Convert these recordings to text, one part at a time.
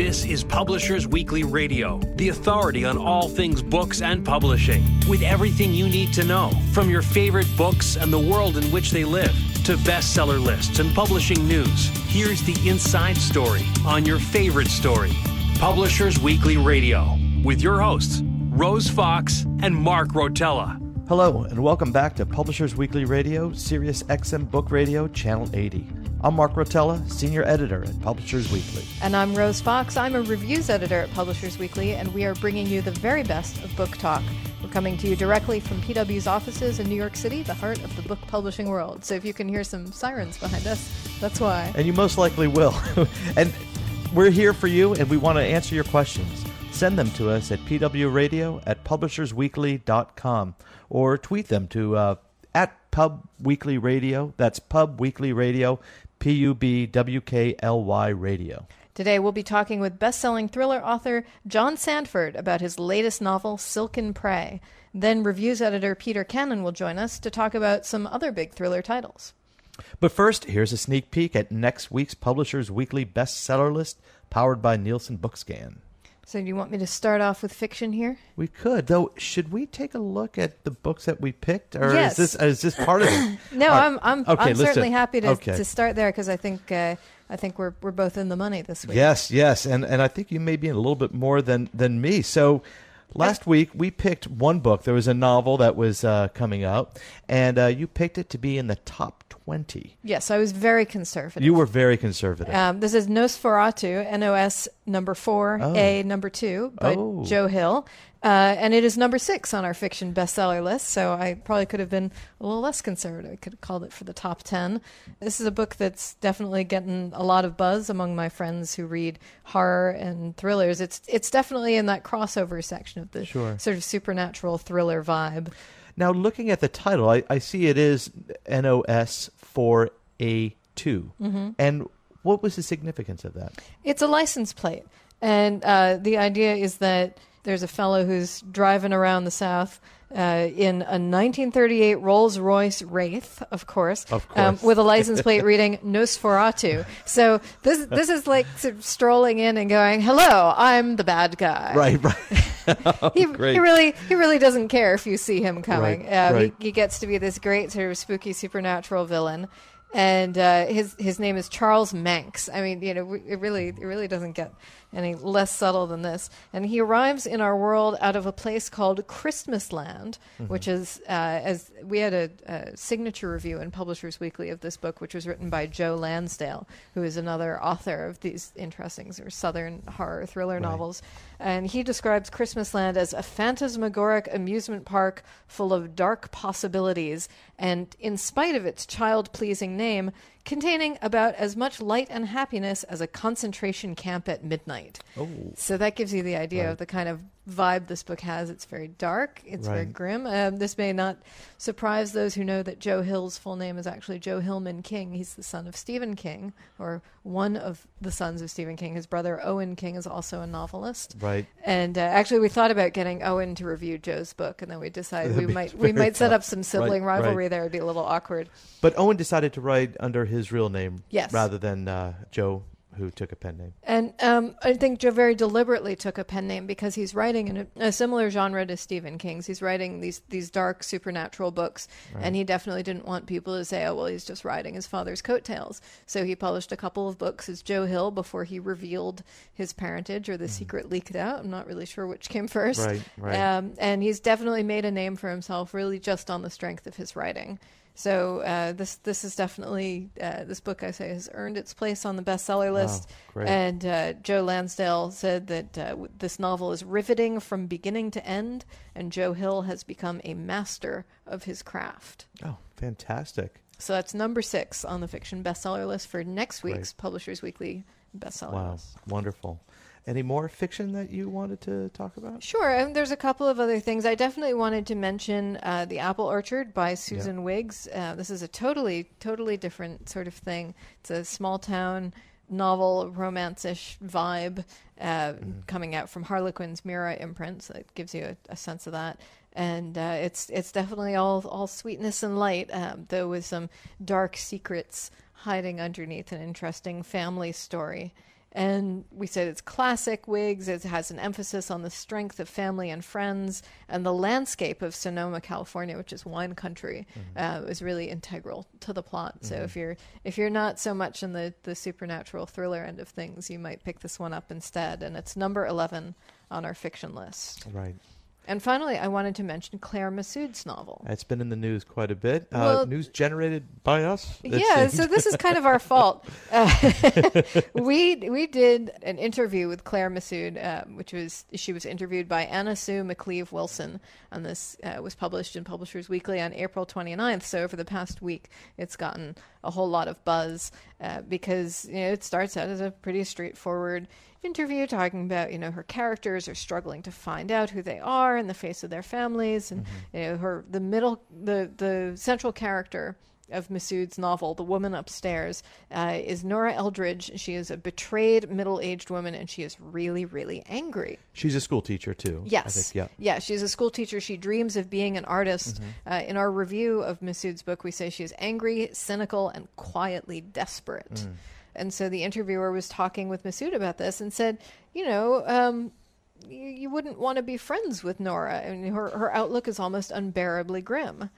This is Publishers Weekly Radio, the authority on all things books and publishing, with everything you need to know, from your favorite books and the world in which they live, to bestseller lists and publishing news. Here's the inside story on your favorite story. Publishers Weekly Radio, with your hosts, Rose Fox and Mark Rotella. Hello, and welcome back to Publishers Weekly Radio, Sirius XM Book Radio, Channel 80. I'm Mark Rotella, Senior Editor at Publishers Weekly. And I'm Rose Fox. I'm a reviews editor at Publishers Weekly, and we are bringing you the very best of book talk. We're coming to you directly from PW's offices in New York City, the heart of the book publishing world. So if you can hear some sirens behind us, that's why. And you most likely will. and we're here for you, and we want to answer your questions. Send them to us at pwradio at publishersweekly.com or tweet them to uh, at Pub Weekly Radio. That's Pub Weekly Radio, P U B W K L Y Radio. Today we'll be talking with best-selling thriller author John Sandford about his latest novel, Silken Prey. Then reviews editor Peter Cannon will join us to talk about some other big thriller titles. But first, here's a sneak peek at next week's Publishers Weekly bestseller list, powered by Nielsen Bookscan. So, do you want me to start off with fiction here? We could, though. Should we take a look at the books that we picked, or yes. is this is this part of it? no, right. I'm I'm, okay, I'm certainly happy to, okay. to start there because I think uh, I think we're we're both in the money this week. Yes, yes, and and I think you may be in a little bit more than than me. So. Last week we picked one book. There was a novel that was uh, coming out, and uh, you picked it to be in the top twenty. Yes, I was very conservative. You were very conservative. Um, this is Nosferatu, N-O-S number four, Oh. A number two, by Oh. Joe Hill, uh, and it is number six on our fiction bestseller list. So I probably could have been a little less conservative. I could have called it for the top ten. This is a book that's definitely getting a lot of buzz among my friends who read horror and thrillers. It's it's definitely in that crossover section of the Sure. sort of supernatural thriller vibe. Now, looking at the title, I, I see it is NOS 4A2. Mm-hmm. And what was the significance of that? It's a license plate. And uh, the idea is that there's a fellow who's driving around the South uh, in a 1938 Rolls Royce Wraith, of course, Of Um, with a license plate reading Nosferatu. So this this is like sort of strolling in and going, "Hello, I'm the bad guy." Right, right. he, great. he really he really doesn't care if you see him coming. Right, Uh, right. He, he gets to be this great sort of spooky supernatural villain, and uh, his his name is Charles Manx. I mean, you know, it really it really doesn't get any less subtle than this. And he arrives in our world out of a place called Christmas Land, Mm-hmm. which is uh, as we had a, a signature review in Publishers Weekly of this book, which was written by Joe Lansdale, who is another author of these interesting sort of southern horror thriller novels. And he describes Christmas Land as a phantasmagoric amusement park full of dark possibilities, and in spite of its child pleasing name, containing about as much light and happiness as a concentration camp at midnight. Oh. So that gives you the idea Right. of the kind of vibe this book has. It's very dark, it's very grim. Um, this may not surprise those who know that Joe Hill's full name is actually Joe Hillman King. He's the son of Stephen King, or one of the sons of Stephen King. His brother Owen King is also a novelist. Right. And uh, actually, we thought about getting Owen to review Joe's book, and then we decided we That'd be might we might set up some sibling Right, right. rivalry there. It'd be a little awkward. But Owen decided to write under his real name Yes. rather than uh, Joe, who took a pen name. And um, I think Joe very deliberately took a pen name because he's writing in a, a similar genre to Stephen King's. He's writing these these dark supernatural books, and he definitely didn't want people to say, "Oh, well, he's just riding his father's coattails." So he published a couple of books as Joe Hill before he revealed his parentage, or the secret leaked out. I'm not really sure which came first. Right, right. Um, and he's definitely made a name for himself, really just on the strength of his writing. So uh, this this is definitely uh, this book I say has earned its place on the bestseller list. great. And uh, Joe Lansdale said that uh, this novel is riveting from beginning to end, and Joe Hill has become a master of his craft. Oh, fantastic. So that's number six on the fiction bestseller list for next Great. week's Publishers Weekly bestseller Wow, list. wonderful. Any more fiction that you wanted to talk about? Sure, and there's a couple of other things. I definitely wanted to mention uh, The Apple Orchard by Susan Wiggs. Uh, this is a totally, totally different sort of thing. It's a small town novel, romance ish vibe uh, coming out from Harlequin's Mira imprint. So it gives you a, a sense of that. And uh, it's it's definitely all all sweetness and light, um, though with some dark secrets hiding underneath an interesting family story. And we said it's classic Wiggs, It has an emphasis on the strength of family and friends, and the landscape of Sonoma, California, which is wine country, uh, is really integral to the plot. So if you're if you're not so much in the the supernatural thriller end of things, you might pick this one up instead. And it's number eleven on our fiction list. Right. And finally, I wanted to mention Claire Messud's novel. It's been in the news quite a bit. Uh, news generated by us. Yeah, so this is kind of our fault. Uh, we we did an interview with Claire Messud, um, which was she was interviewed by Annasue McCleave Wilson, and this uh, was published in Publishers Weekly on April 29th. So over the past week, it's gotten a whole lot of buzz uh, because you know, it starts out as a pretty straightforward interview talking about you know her characters are struggling to find out who they are in the face of their families and you know her the middle the the central character of Messud's novel, The Woman Upstairs, uh, is Nora Eldridge. She is a betrayed middle aged woman and she is really, really angry. She's a school teacher too. I Yes. think, yeah. she's a school teacher. She dreams of being an artist. Uh, in our review of Messud's book, we say she is angry, cynical, and quietly desperate. And so the interviewer was talking with Messud about this and said, you know, um, you, you wouldn't want to be friends with Nora. I mean, her, her outlook is almost unbearably grim.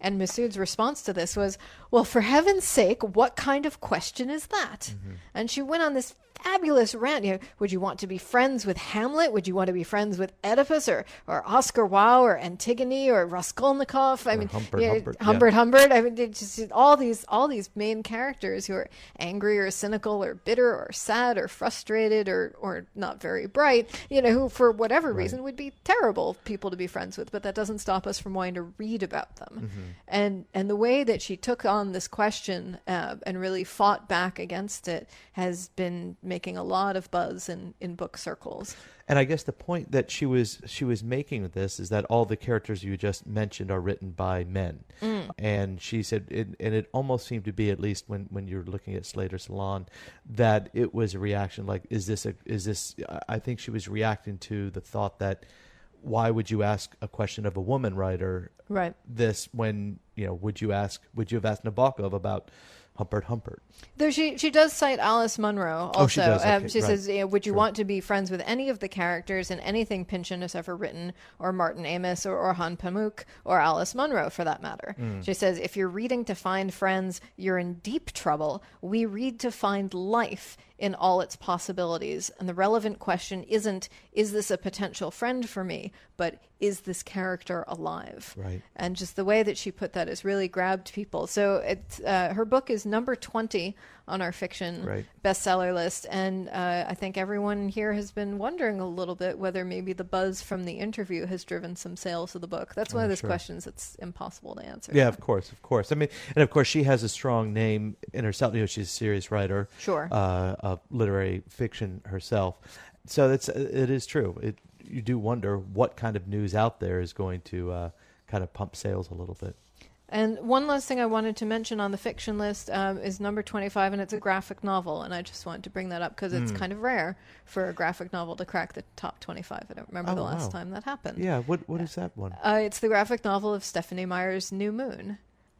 And Messud's response to this was, Well, for heaven's sake, what kind of question is that? And she went on this fabulous rant. You know, would you want to be friends with Hamlet? Would you want to be friends with Oedipus or, or Oscar Wilde or Antigone or Raskolnikov? I Or mean, Humbert you know, Humbert, yeah. Humbert Humbert. I mean, just all these all these main characters who are angry or cynical or bitter or sad or frustrated or or not very bright. You know, who for whatever reason would be terrible people to be friends with. But that doesn't stop us from wanting to read about them. Mm-hmm. And and the way that she took on this question uh, and really fought back against it has been making a lot of buzz in in book circles. And I guess the point that she was she was making with this is that all the characters you just mentioned are written by men, Mm. and she said, it, and it almost seemed to be at least when when you're looking at Slater Salon, that it was a reaction like, is this a is this? I think she was reacting to the thought that why would you ask a question of a woman writer Right. this when you know would you ask would you have asked Nabokov about Humbert Humbert? Though she she does cite Alice Munro also. Oh, she does, Um, she right. says, you know, "Would you Sure. want to be friends with any of the characters in anything Pynchon has ever written, or Martin Amis, or Orhan Pamuk, or Alice Munro, for that matter?" Mm. She says, "If you're reading to find friends, you're in deep trouble. We read to find life." In all its possibilities. And the relevant question isn't, is this a potential friend for me? But is this character alive? Right. and just the way that she put that has really grabbed people. So it's uh, her book is number twenty on our fiction Right. bestseller list, and uh, I think everyone here has been wondering a little bit whether maybe the buzz from the interview has driven some sales of the book. That's one Oh, of those sure. questions that's impossible to answer. Yeah, of course, of course. I mean, and of course, she has a strong name in herself. You know, she's a serious writer, Sure. uh, of literary fiction herself. So that's it is true. It you do wonder what kind of news out there is going to uh, kind of pump sales a little bit. And one last thing I wanted to mention on the fiction list um, is number 25, and it's a graphic novel. And I just wanted to bring that up because it's Hmm. kind of rare for a graphic novel to crack the top 25. I don't remember Oh, the last wow. time that happened. Yeah, what what is that one? Uh, it's the graphic novel of Stephenie Meyer's New Moon.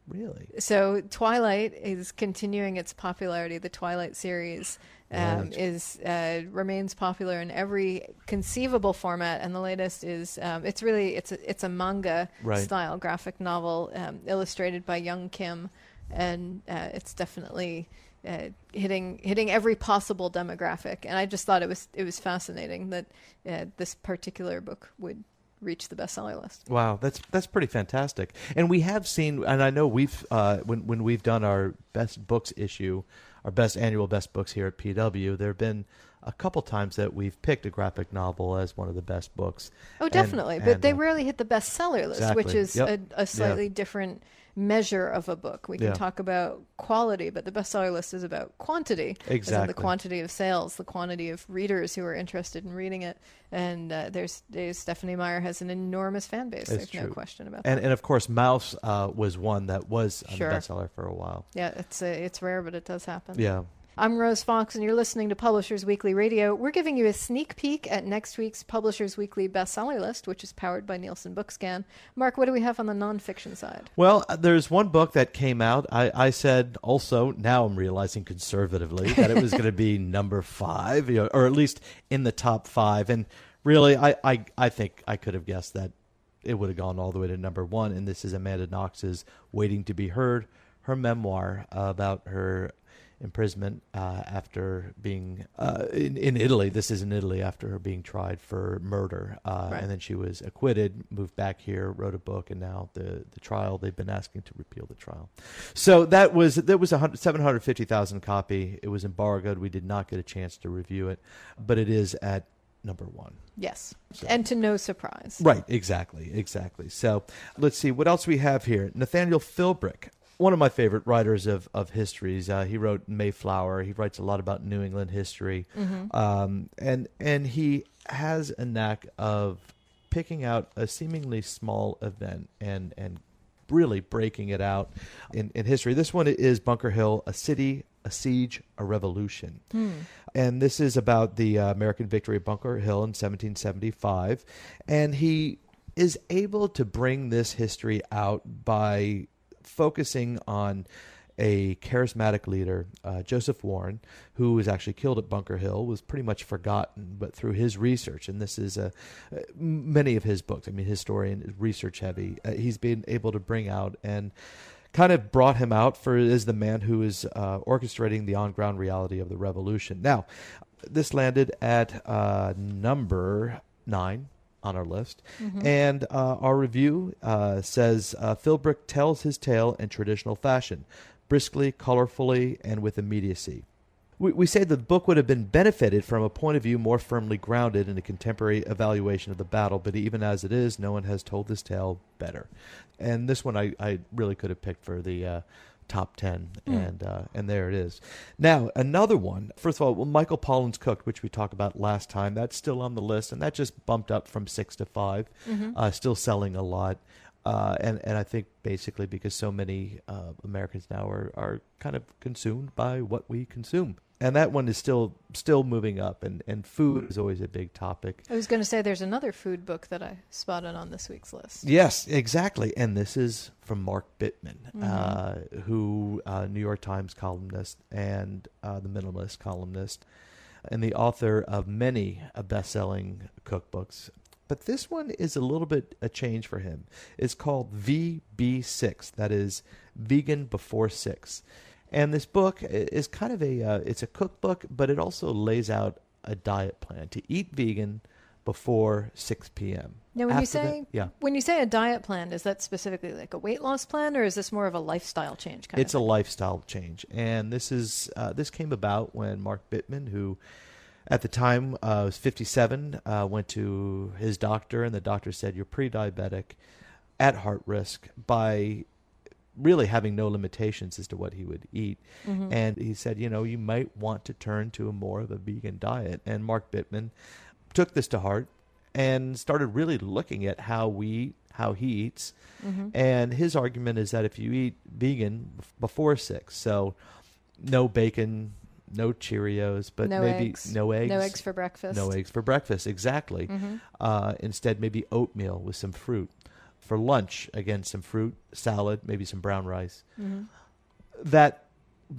Really? So Twilight is continuing its popularity. The Twilight series um, Right. is uh, remains popular in every conceivable format, and the latest is um, it's really it's a, it's a manga Right. style graphic novel um, illustrated by Young Kim, and uh, it's definitely. Uh, hitting hitting every possible demographic, and I just thought it was it was fascinating that uh, this particular book would reach the bestseller list. Wow, that's that's pretty fantastic. And we have seen, and I know we've uh, when when we've done our best books issue, our best annual best books here at PW, there have been a couple times that we've picked a graphic novel as one of the best books. Oh, And- definitely. but and, they uh, rarely hit the bestseller list, which is Yep. a, a slightly different measure of a book. We can Yeah. talk about quality, but the bestseller list is about quantity. Exactly. the quantity of sales, the quantity of readers who are interested in reading it. And uh, there's, there's Stephenie Meyer has an enormous fan base. It's There's no question about and that. and of course, Maus uh, was one that was Sure. the bestseller for a while. yeah, it's uh, it's rare, but it does happen. Yeah. I'm Rose Fox, and you're listening to Publishers Weekly Radio. We're giving you a sneak peek at next week's Publishers Weekly bestseller list, which is powered by Nielsen Bookscan. Mark, what do we have on the nonfiction side? Well, uh, there's one book that came out. I, I said also, now I'm realizing conservatively that it was going to be number five, you know, or at least in the top five. And really, I, I, I think I could have guessed that it would have gone all the way to number one. And this is Amanda Knox's Waiting to Be Heard, her memoir about her imprisonment uh, after being uh, in, in Italy. This is in Italy after being tried for murder, uh, Right. and then she was acquitted, moved back here, wrote a book, and now the the trial. They've been asking to repeal the trial. So that was that was a seven hundred fifty thousand copy. It was embargoed. We did not get a chance to review it, but it is at number one. Yes. So- And to no surprise. Right, exactly, exactly. So let's see what else we have here. Nathaniel Philbrick, one of my favorite writers of of histories. Uh, he wrote Mayflower. He writes a lot about New England history, um, and and he has a knack of picking out a seemingly small event and and really breaking it out in, in history. This one is Bunker Hill, a city, a siege, a revolution. And this is about the uh, American victory at Bunker Hill in 1775. And he is able to bring this history out by focusing on a charismatic leader, uh, Joseph Warren, who was actually killed at Bunker Hill, was pretty much forgotten, but through his research, and this is a, uh, many of his books. I mean, historian is research heavy. Uh, he's been able to bring out and kind of brought him out for as the man who is uh, orchestrating the on-ground reality of the revolution. Now, this landed at uh, number nine on our list, and uh, our review uh, says uh, Philbrick tells his tale in traditional fashion, briskly, colorfully, and with immediacy. We, we say the book would have been benefited from a point of view more firmly grounded in a contemporary evaluation of the battle, but even as it is, no one has told this tale better. And this one I, I really could have picked for the uh, top 10, and, uh, and there it is. Now, another one, first of all, well, Michael Pollan's Cooked, which we talked about last time, that's still on the list, and that just bumped up from six to 5 uh, still selling a lot. Uh, and and I think basically because so many uh, Americans now are, are kind of consumed by what we consume, and that one is still still moving up, and, and food is always a big topic. I was going to say there's another food book that I spotted on this week's list. Yes, exactly, and this is from Mark Bittman, uh, who uh, New York Times columnist and uh, the Minimalist columnist, and the author of many uh, best-selling cookbooks. But this one is a little bit a change for him. It's called VB6. That is Vegan Before Six. And this book is kind of a uh, it's a cookbook, but it also lays out a diet plan to eat vegan before 6 p.m. Now, when you After that- say yeah, when you say a diet plan, is that specifically like a weight loss plan, or is this more of a lifestyle change kind it's a lifestyle change, and this is uh, this came about when Mark Bittman, who at the time uh, was 57, uh, went to his doctor, and the doctor said you're pre-diabetic, at heart risk by really having no limitations as to what he would eat. Mm-hmm. And he said, you know, you might want to turn to a more of a vegan diet. And Mark Bittman took this to heart and started really looking at how we how he eats. Mm-hmm. And his argument is that if you eat vegan before six, so no bacon, no Cheerios, but no maybe eggs. no eggs, No eggs for breakfast. no eggs for breakfast, exactly. hmm Uh, instead, maybe oatmeal with some fruit. For lunch, again, some fruit, salad, maybe some brown rice. hmm That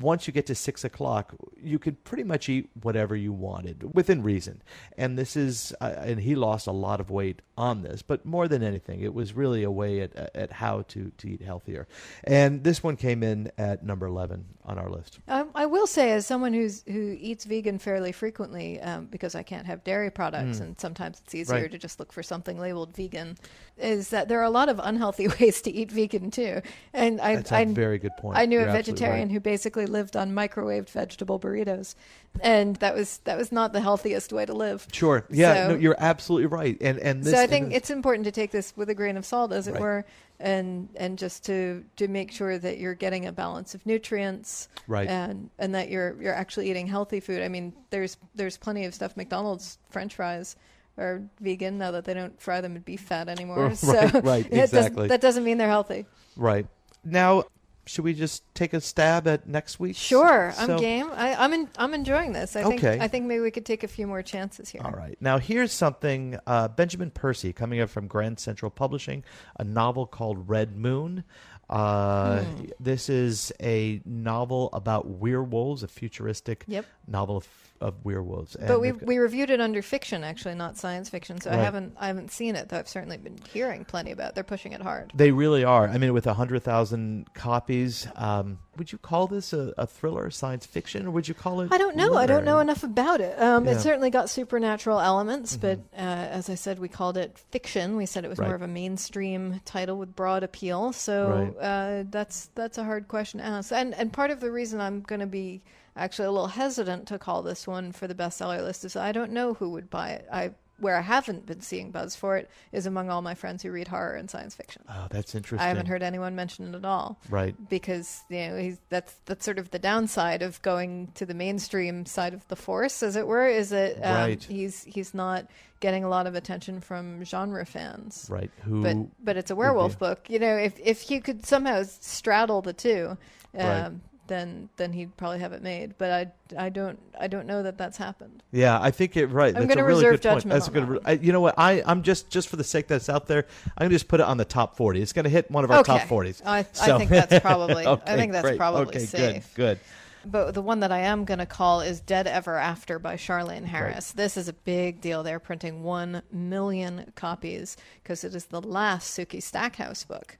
once you get to six o'clock, you could pretty much eat whatever you wanted within reason. And this is, uh, and he lost a lot of weight on this, but more than anything, it was really a way at, at how to, to eat healthier. And this one came in at number 11 on our list. Um, I will say, as someone who's who eats vegan fairly frequently, um, because I can't have dairy products, Mm. and sometimes it's easier Right. to just look for something labeled vegan, is that there are a lot of unhealthy ways to eat vegan too. And I, That's a I very good point. I knew You're a vegetarian right. who basically lived on microwaved vegetable burritos, and that was that was not the healthiest way to live. Sure. Yeah, So- no, you're absolutely right. And and this so I think this- it's important to take this with a grain of salt, as it Right. were, and and just to to make sure that you're getting a balance of nutrients, right. and and that you're you're actually eating healthy food. I mean, there's there's plenty of stuff. McDonald's French fries are vegan now that they don't fry them in beef fat anymore. Right, so right, it doesn't- exactly. that doesn't mean they're healthy. Right. Now, should we just take a stab at next week? Sure, I'm game. I, I'm in, I'm enjoying this. I think Okay. I think maybe we could take a few more chances here. All right. Now, here's something uh, Benjamin Percy coming up from Grand Central Publishing, a novel called Red Moon. Uh, Hmm. This is a novel about werewolves, a futuristic Yep. novel of, werewolves. But we we reviewed it under fiction, actually, not science fiction. So I haven't I haven't seen it, though. I've certainly been hearing plenty about. it. They're pushing it hard. They really are. I mean, with 100,000 copies, um, would you call this a, a thriller, science fiction, or would you call it? I don't know. I don't know enough about it. Um, Yeah. It certainly got supernatural elements, but uh, as I said, we called it fiction. We said it was Right. more of a mainstream title with broad appeal. So uh, that's that's a hard question to ask. And and part of the reason I'm going to be actually a little hesitant to call this one for the bestseller list is I don't know who would buy it. I where I haven't been seeing buzz for it is among all my friends who read horror and science fiction. Oh, that's interesting. I haven't heard anyone mention it at all Right. because you know he's that's that's sort of the downside of going to the mainstream side of the force, as it were, is it um, Right. he's he's not getting a lot of attention from genre fans. Right. Who? But but it's a werewolf book. You know, if if you could somehow straddle the two, um, Right. Then then he'd probably have it made. But I I don't I don't know that that's happened. Yeah, I think it right. I'm gonna really reserve good judgment That's a good. that. I, you know what? I I'm just just for the sake that it's out there. I'm gonna just put it on the top 40. It's gonna hit one of our Okay. top 40s. I- I think that's probably- I think that's great. probably okay, safe. Good. Good. But the one that I am going to call is Dead Ever After by Charlaine Harris. This is a big deal. They're printing 1 million copies because it is the last Sookie Stackhouse book.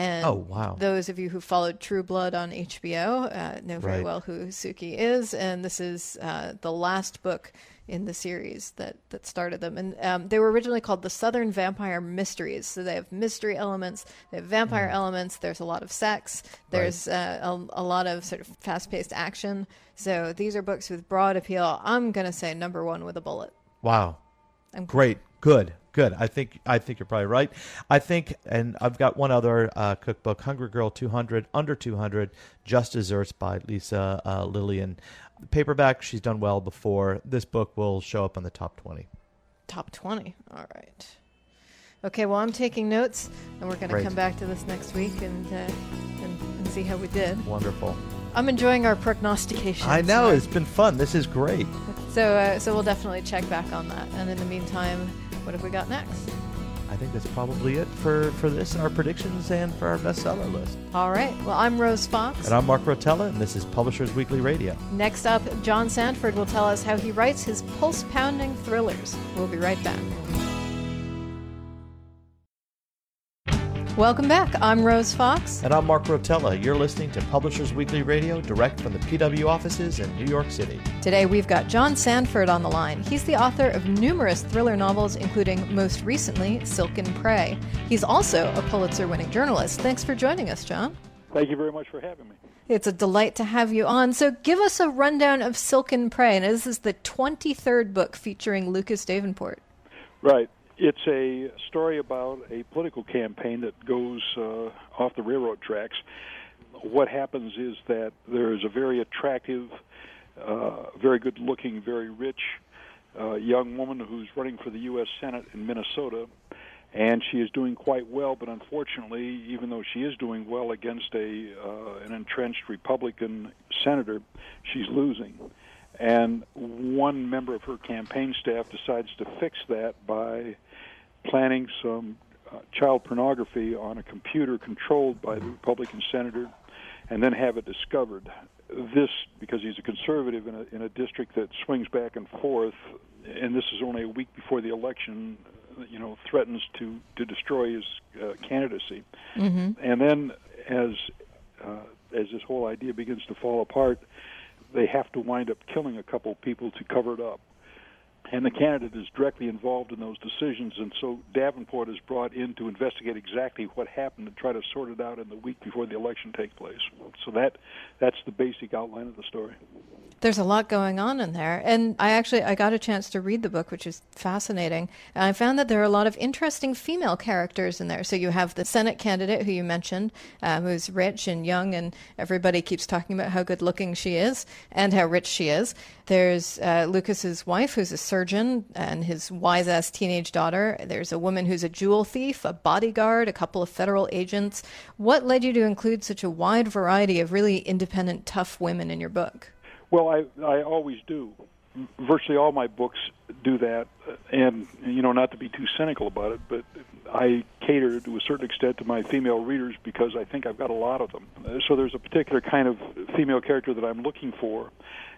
And Oh, wow. those of you who followed True Blood on HBO uh, know very Right. well who Sookie is. And this is uh, the last book in the series that, that started them. And um, they were originally called the Southern Vampire Mysteries. So they have mystery elements, they have vampire Mm. elements, there's a lot of sex, there's uh, a, a lot of sort of fast paced action. So these are books with broad appeal. I'm going to say number one with a bullet. Wow. I'm Great. Good. Good. I think I think you're probably right. I think, and I've got one other uh, cookbook, Hungry Girl 200, Under 200, Just Desserts by Lisa uh, Lillien. Paperback, she's done well before. This book will show up on the top 20. Top 20. All right. Okay, well, I'm taking notes, and we're going to come back to this next week and, uh, and, and see how we did. Wonderful. I'm enjoying our prognostication. I know. It's been fun. This is great. So, uh, so we'll definitely check back on that. And in the meantime, what have we got next? I think that's probably it for, for this, our predictions, and for our bestseller list. All right. Well, I'm Rose Fox. And I'm Mark Rotella, and this is Publishers Weekly Radio. Next up, John Sandford will tell us how he writes his pulse pounding thrillers. We'll be right back. Welcome back. I'm Rose Fox. And I'm Mark Rotella. You're listening to Publishers Weekly Radio, direct from the PW offices in New York City. Today we've got John Sandford on the line. He's the author of numerous thriller novels, including most recently Silken Prey. He's also a Pulitzer winning journalist. Thanks for joining us, John. Thank you very much for having me. It's a delight to have you on. So, give us a rundown of Silken Prey. And this is the 23rd book featuring Lucas Davenport. Right. It's a story about a political campaign that goes uh, off the railroad tracks. What happens is that there is a very attractive, uh, very good looking, very rich uh, young woman who's running for the U.S. Senate in Minnesota. And she is doing quite well, but unfortunately, even though she is doing well against a uh, an entrenched Republican senator, she's losing. And one member of her campaign staff decides to fix that by planning some uh, child pornography on a computer controlled by the Republican senator and then have it discovered. This, because he's a conservative in a, in a district that swings back and forth, and this is only a week before the election, you know, threatens to, to destroy his uh, candidacy. And then, as uh, as this whole idea begins to fall apart, they have to wind up killing a couple people to cover it up. And the candidate is directly involved in those decisions, and so Davenport is brought in to investigate exactly what happened and try to sort it out in the week before the election takes place. So that that's the basic outline of the story. There's a lot going on in there, and I actually I got a chance to read the book, which is fascinating. And I found that there are a lot of interesting female characters in there. So you have the Senate candidate who you mentioned, um, who's rich and young, and everybody keeps talking about how good looking she is and how rich she is. There's uh, Lucas's wife, who's a surgeon and his wise ass teenage daughter. There's a woman who's a jewel thief, a bodyguard, a couple of federal agents. What led you to include such a wide variety of really independent, tough women in your book? Well, I I always do. Virtually all my books do that, and you know, not to be too cynical about it, but I cater to a certain extent to my female readers because I think I've got a lot of them. So there's a particular kind of female character that I'm looking for,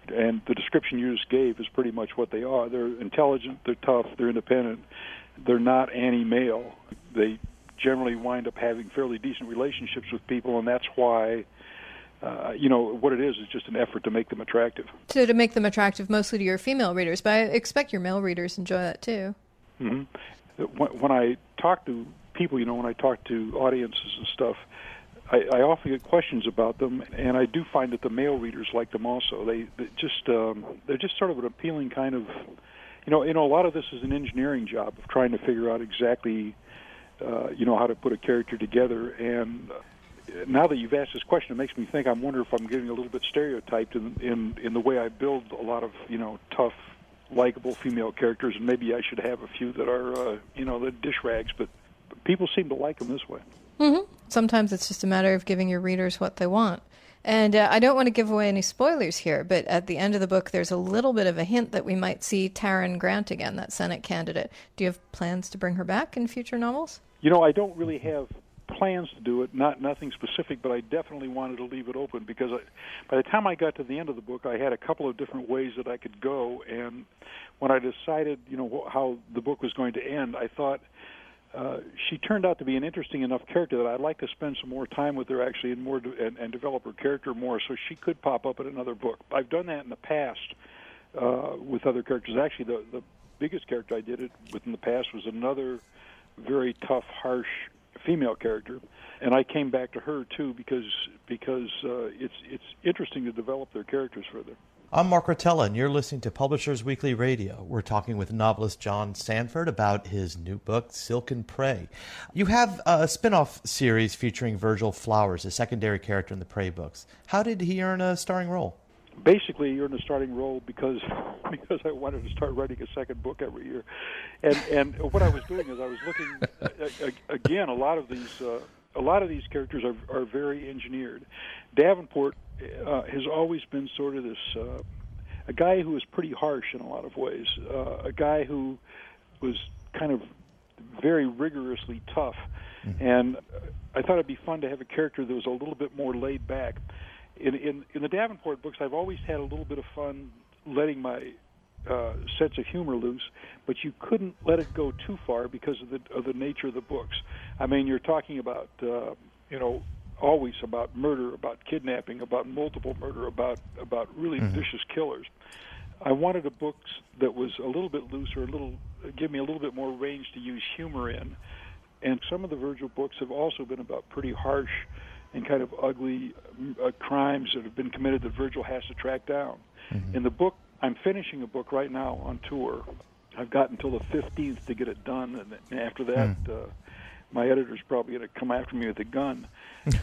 and the description you just gave is pretty much what they are. They're intelligent, they're tough, they're independent, they're not anti-male. They generally wind up having fairly decent relationships with people, and that's why. Uh, you know what it is is just an effort to make them attractive. So to make them attractive, mostly to your female readers, but I expect your male readers enjoy that too. Mm-hmm. When, when I talk to people, you know, when I talk to audiences and stuff, I, I often get questions about them, and I do find that the male readers like them also. They, they just um, they're just sort of an appealing kind of, you know, you know, a lot of this is an engineering job of trying to figure out exactly, uh, you know, how to put a character together. And now that you've asked this question, it makes me think. I'm wondering if I'm getting a little bit stereotyped in in in the way I build a lot of you know tough likable female characters, and maybe I should have a few that are, uh, you know, the dish rags. But people seem to like them this way. Mm-hmm. Sometimes it's just a matter of giving your readers what they want. And uh, I don't want to give away any spoilers here, but at the end of the book, there's a little bit of a hint that we might see Taryn Grant again, that Senate candidate. Do you have plans to bring her back in future novels? You know, I don't really have plans to do it, not nothing specific, but I definitely wanted to leave it open because I, by the time I got to the end of the book, I had a couple of different ways that I could go, and when I decided, you know, how the book was going to end, I thought uh, she turned out to be an interesting enough character that I'd like to spend some more time with her actually and more de- and, and develop her character more so she could pop up in another book. I've done that in the past uh, with other characters. Actually, the the biggest character I did it with in the past was another very tough, harsh female character, and I came back to her too because because uh, it's it's interesting to develop their characters further. I'm Mark Rotella, and you're listening to Publishers Weekly Radio. We're talking with novelist John Sandford about his new book, Silken Prey. You have a spin off series featuring Virgil Flowers, a secondary character in the Prey books. How did he earn a starring role? Basically, you're in a starting role because because I wanted to start writing a second book every year, and and what I was doing is I was looking again. A lot of these uh, a lot of these characters are are very engineered. Davenport uh, has always been sort of this uh, a guy who was pretty harsh in a lot of ways, uh, a guy who was kind of very rigorously tough, mm-hmm. and I thought it'd be fun to have a character that was a little bit more laid back. In in in the Davenport books, I've always had a little bit of fun letting my uh, sense of humor loose, but you couldn't let it go too far because of the of the nature of the books. I mean, you're talking about uh, you know always about murder, about kidnapping, about multiple murder, about about really mm-hmm. vicious killers. I wanted a book that was a little bit looser, a little give me a little bit more range to use humor in. And some of the Virgil books have also been about pretty harsh and kind of ugly uh, crimes that have been committed that Virgil has to track down. Mm-hmm. In the book, I'm finishing a book right now on tour. I've got until the 15th to get it done, and after that, mm. uh, my editor's probably going to come after me with a gun.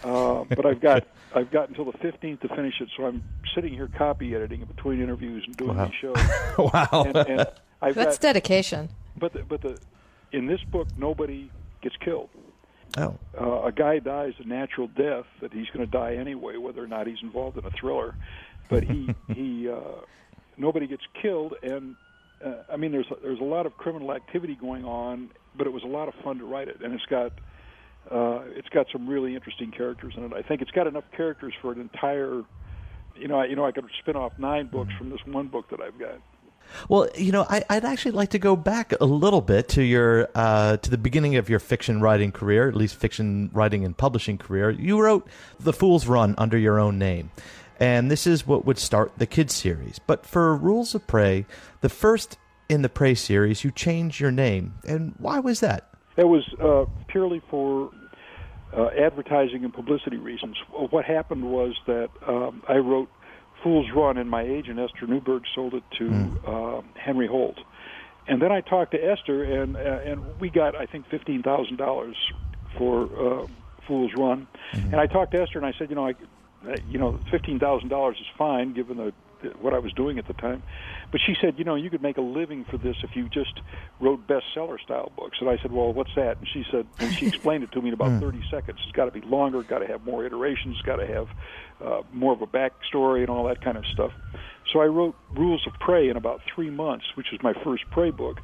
Uh, but I've got I've got until the 15th to finish it, so I'm sitting here copy editing between interviews and doing wow. these shows. wow, and, and I've that's got, dedication. But the, but the in this book nobody gets killed. Oh, uh, a guy dies a natural death that he's going to die anyway, whether or not he's involved in a thriller. But he he uh, nobody gets killed, and uh, I mean there's there's a lot of criminal activity going on, but it was a lot of fun to write it, and it's got uh, it's got some really interesting characters in it. I think it's got enough characters for an entire. You know, I, you know, I could spin off nine books from this one book that I've got. Well, you know, I, would actually like to go back a little bit to your uh, to the beginning of your fiction writing career, at least fiction writing and publishing career. You wrote *The Fool's Run* under your own name, and this is what would start the Kidd series. But for *Rules of Prey*, the first in the Prey series, you changed your name, and why was that? It was uh, purely for uh, advertising and publicity reasons. What happened was that um, I wrote Fool's Run, and my agent Esther Newberg sold it to mm. uh, Henry Holt. And then I talked to Esther, and uh, and we got I think fifteen thousand dollars for uh, Fool's Run. Mm-hmm. And I talked to Esther, and I said, you know, I, uh, you know, fifteen thousand dollars is fine given the what I was doing at the time. But she said, you know, you could make a living for this if you just wrote bestseller style books. And I said, well, what's that? And she said, and she explained it to me in about 30 seconds. It's got to be longer, got to have more iterations, got to have uh, more of a backstory and all that kind of stuff. So I wrote Rules of Prey in about three months, which was my first Prey book,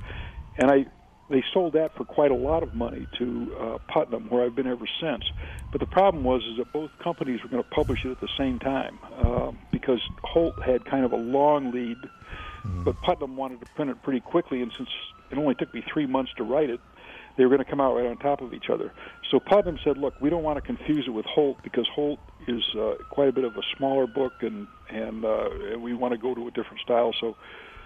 and I they sold that for quite a lot of money to uh, Putnam, where I've been ever since. But the problem was is that both companies were going to publish it at the same time uh, because Holt had kind of a long lead, mm-hmm. but Putnam wanted to print it pretty quickly, and since it only took me three months to write it, they were going to come out right on top of each other. So Putnam said, "Look, we don't want to confuse it with Holt because Holt is uh, quite a bit of a smaller book, and and uh, we want to go to a different style. So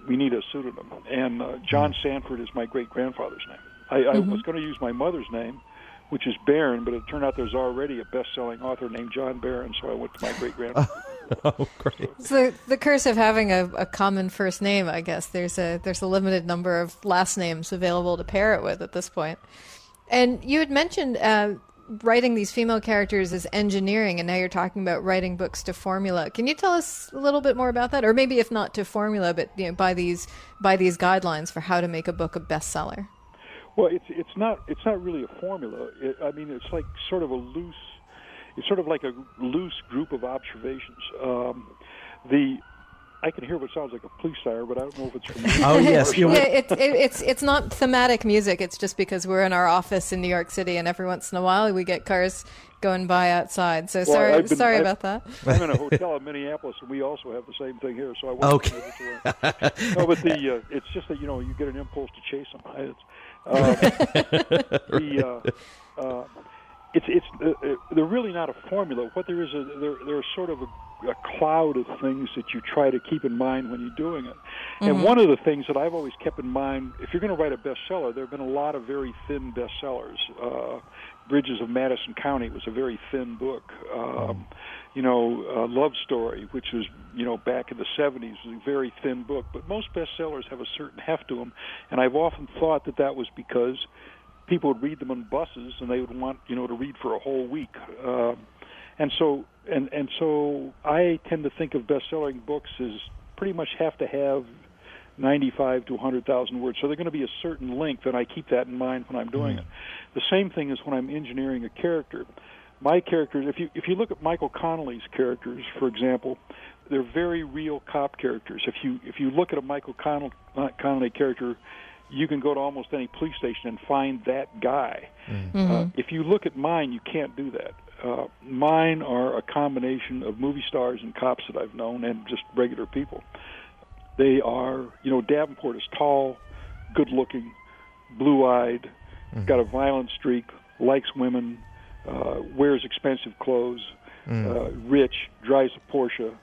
we need a pseudonym. And uh, John Sandford is my great grandfather's name. I, I mm-hmm. was going to use my mother's name, which is Barron, but it turned out there's already a best-selling author named John Barron, so I went to my great grandfather. oh, great! So the curse of having a, a, common first name, I guess. There's a there's a limited number of last names available to pair it with at this point. And you had mentioned uh, writing these female characters as engineering, and now you're talking about writing books to formula. Can you tell us a little bit more about that, or maybe if not to formula, but you know, by these by these guidelines for how to make a book a bestseller? Well, it's it's not it's not really a formula. It, I mean, it's like sort of a loose. It's sort of like a loose group of observations. Um, the I can hear what sounds like a police siren, but I don't know if it's from. oh yes, yeah, it, it, it's it's not thematic music. It's just because we're in our office in New York City, and every once in a while we get cars going by outside. So well, sorry, been, sorry I've, about that. I'm in a hotel in Minneapolis, and we also have the same thing here. So I wasn't okay. no, but the uh, it's just that you know you get an impulse to chase them. It's, uh, the uh, uh, it's it's uh, uh, they're really not a formula. What there is, a, they're they're sort of a a cloud of things that you try to keep in mind when you're doing it. Mm-hmm. And one of the things that I've always kept in mind, if you're going to write a bestseller, there have been a lot of very thin bestsellers. Uh, Bridges of Madison County was a very thin book. Um, mm-hmm. You know, uh, Love Story, which was you know back in the 70s, was a very thin book. But most bestsellers have a certain heft to them, and I've often thought that that was because people would read them on buses and they would want you know to read for a whole week. Uh, and so and and so I tend to think of best-selling books as pretty much have to have 95 to 100,000 words. So they're going to be a certain length, and I keep that in mind when I'm doing mm. it. The same thing is when I'm engineering a character. My characters, if you if you look at Michael Connelly's characters, for example, they're very real cop characters. If you if you look at a Michael Connell, Connelly character, you can go to almost any police station and find that guy. Mm. Mm-hmm. Uh, if you look at mine, you can't do that. Uh, mine are a combination of movie stars and cops that I've known and just regular people. They are, you know, Davenport is tall, good looking, blue eyed, mm-hmm. got a violent streak, likes women, uh, wears expensive clothes, mm. uh, rich, drives a Porsche.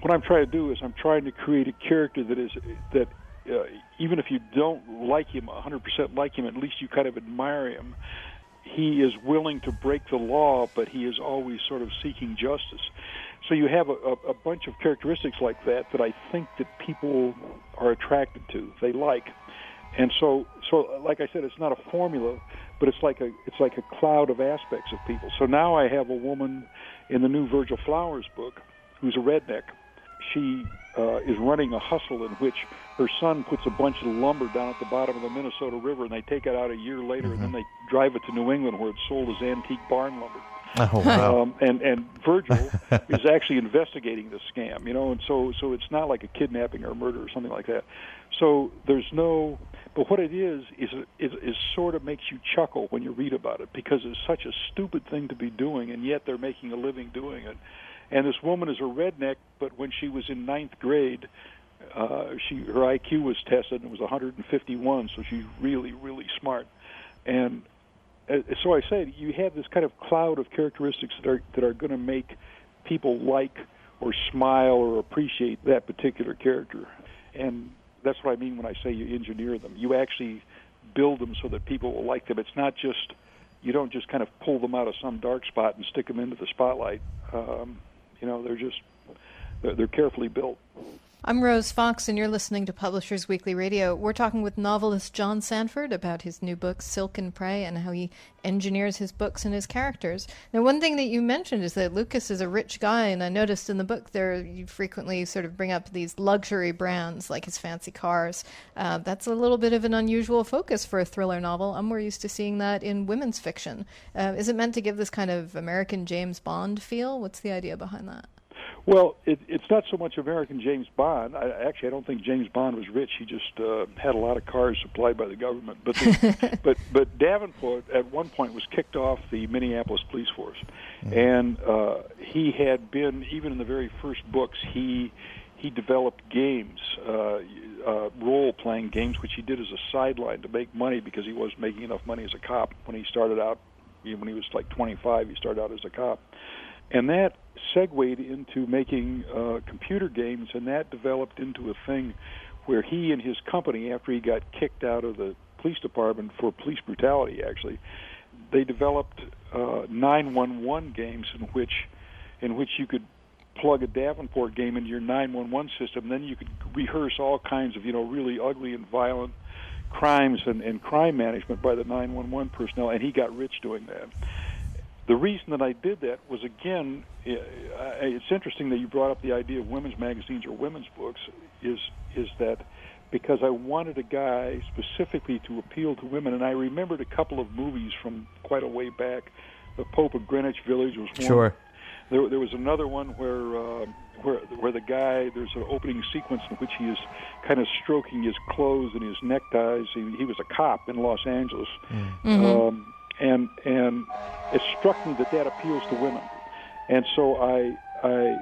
What I'm trying to do is I'm trying to create a character that is that uh, even if you don't like him 100% like him, at least you kind of admire him he is willing to break the law, but he is always sort of seeking justice. So you have a, a, bunch of characteristics like that that I think that people are attracted to, they like, and so so like I said, it's not a formula, but it's like a it's like a cloud of aspects of people. So now I have a woman in the new Virgil Flowers book who's a redneck. She uh, is running a hustle in which her son puts a bunch of lumber down at the bottom of the Minnesota River, and they take it out a year later, mm-hmm. and then mm-hmm. they drive it to New England where it's sold as antique barn lumber. Oh, wow. um, and and Virgil is actually investigating the scam, you know, and so so it's not like a kidnapping or a murder or something like that. So there's no, but what it is is is, is sort of makes you chuckle when you read about it because it's such a stupid thing to be doing, and yet they're making a living doing it. And this woman is a redneck, but when she was in ninth grade, uh, she her IQ was tested and it was 151, so she's really really smart. And uh, so I say you have this kind of cloud of characteristics that are that are going to make people like or smile or appreciate that particular character. And that's what I mean when I say you engineer them. You actually build them so that people will like them. It's not just you don't just kind of pull them out of some dark spot and stick them into the spotlight. Um, you know, they're just they're, they're carefully built. I'm Rose Fox, and you're listening to Publishers Weekly Radio. We're talking with novelist John Sandford about his new book, Silken Prey, and how he engineers his books and his characters. Now, one thing that you mentioned is that Lucas is a rich guy, and I noticed in the book there you frequently sort of bring up these luxury brands like his fancy cars. Uh, that's a little bit of an unusual focus for a thriller novel. I'm more used to seeing that in women's fiction. Uh, is it meant to give this kind of American James Bond feel? What's the idea behind that? Well, it, it's not so much American James Bond. I, actually, I don't think James Bond was rich. He just uh, had a lot of cars supplied by the government. But the, but but Davenport at one point was kicked off the Minneapolis police force, mm-hmm. and uh, he had been even in the very first books he he developed games, uh, uh, role playing games, which he did as a sideline to make money because he wasn't making enough money as a cop when he started out. When he was like 25, he started out as a cop and that segued into making uh, computer games, and that developed into a thing where he and his company, after he got kicked out of the police department for police brutality, actually, they developed uh, 911 games in which, in which you could plug a Davenport game into your 911 system. Then you could rehearse all kinds of, you know, really ugly and violent crimes and, and crime management by the 911 personnel, and he got rich doing that. The reason that I did that was again, it's interesting that you brought up the idea of women's magazines or women's books. Is is that because I wanted a guy specifically to appeal to women, and I remembered a couple of movies from quite a way back. The Pope of Greenwich Village was one. Sure. There, there was another one where uh, where where the guy there's an opening sequence in which he is kind of stroking his clothes and his neckties. He, he was a cop in Los Angeles. Mm-hmm. Um, and and it struck me that that appeals to women, and so I I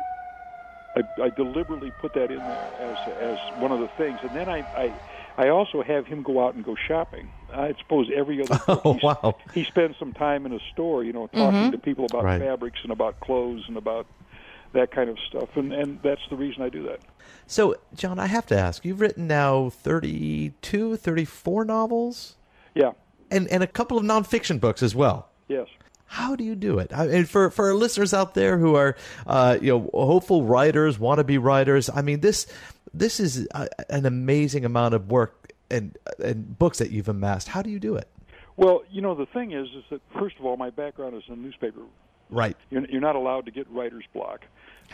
I, I deliberately put that in there as as one of the things, and then I. I I also have him go out and go shopping. I suppose every other oh, wow. he spends some time in a store, you know, talking mm-hmm. to people about right. fabrics and about clothes and about that kind of stuff, and and that's the reason I do that. So, John, I have to ask, you've written now 32, 34 novels? Yeah and and a couple of nonfiction books as well. Yes. How do you do it? I mean, for for our listeners out there who are, uh, you know, hopeful writers, want to be writers. I mean, this this is a, an amazing amount of work and and books that you've amassed. How do you do it? Well, you know, the thing is, is that first of all, my background is in newspaper. Right. You're, you're not allowed to get writer's block.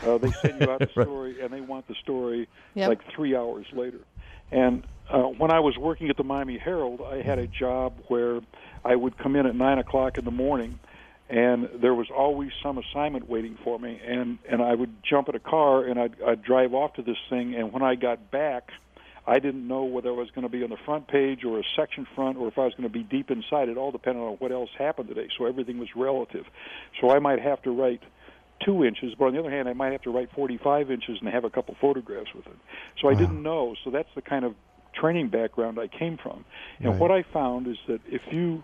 Uh, they send you out a story, right. and they want the story yep. like three hours later. And uh, when I was working at the Miami Herald, I had a job where I would come in at nine o'clock in the morning, and there was always some assignment waiting for me. And and I would jump in a car and I'd, I'd drive off to this thing. And when I got back, I didn't know whether I was going to be on the front page or a section front, or if I was going to be deep inside. It all depended on what else happened today. So everything was relative. So I might have to write two inches, but on the other hand, I might have to write 45 inches and have a couple photographs with it. So I didn't know. So that's the kind of training background I came from. And right. what I found is that if you,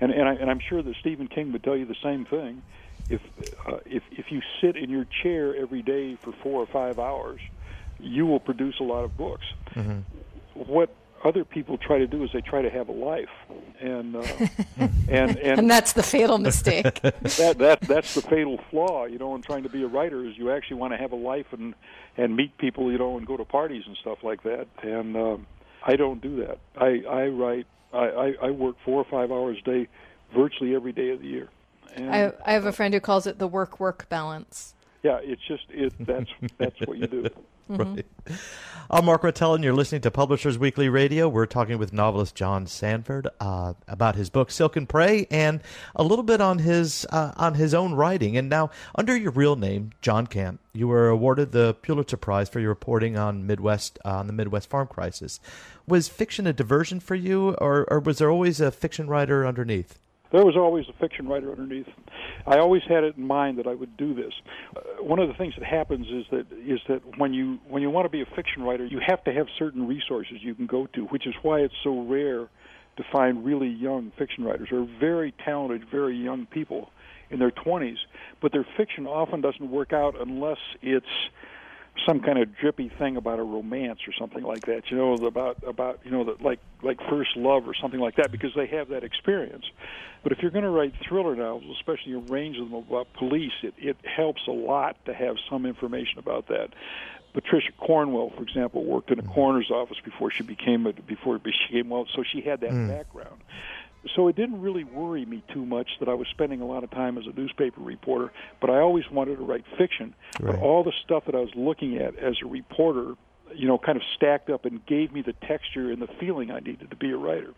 and and, I, and I'm sure that Stephen King would tell you the same thing, if uh, if if you sit in your chair every day for four or five hours, you will produce a lot of books. Mm-hmm. What other people try to do is they try to have a life, and uh, and, and and that's the fatal mistake. that that that's the fatal flaw, you know, in trying to be a writer is you actually want to have a life and and meet people, you know, and go to parties and stuff like that. And um, I don't do that. I I write. I, I I work four or five hours a day, virtually every day of the year. And, I I have a friend who calls it the work work balance. Yeah, it's just it. That's that's what you do. Mm-hmm. Right. I'm Mark Rotella, and you're listening to Publishers Weekly Radio. We're talking with novelist John Sandford uh, about his book Silken Prey, and a little bit on his uh, on his own writing. And now, under your real name, John Camp, you were awarded the Pulitzer Prize for your reporting on Midwest uh, on the Midwest farm crisis. Was fiction a diversion for you, or, or was there always a fiction writer underneath? There was always a fiction writer underneath. I always had it in mind that I would do this. Uh, one of the things that happens is that is that when you when you want to be a fiction writer, you have to have certain resources you can go to, which is why it's so rare to find really young fiction writers or very talented, very young people in their 20s, but their fiction often doesn't work out unless it's some kind of drippy thing about a romance or something like that. You know, about about you know, the, like like first love or something like that, because they have that experience. But if you're going to write thriller novels, especially a range of them about police, it it helps a lot to have some information about that. Patricia Cornwell, for example, worked in a coroner's office before she became a, before she became well, so she had that Mm. background. So it didn't really worry me too much that I was spending a lot of time as a newspaper reporter, but I always wanted to write fiction. Right. But all the stuff that I was looking at as a reporter, you know, kind of stacked up and gave me the texture and the feeling I needed to be a writer.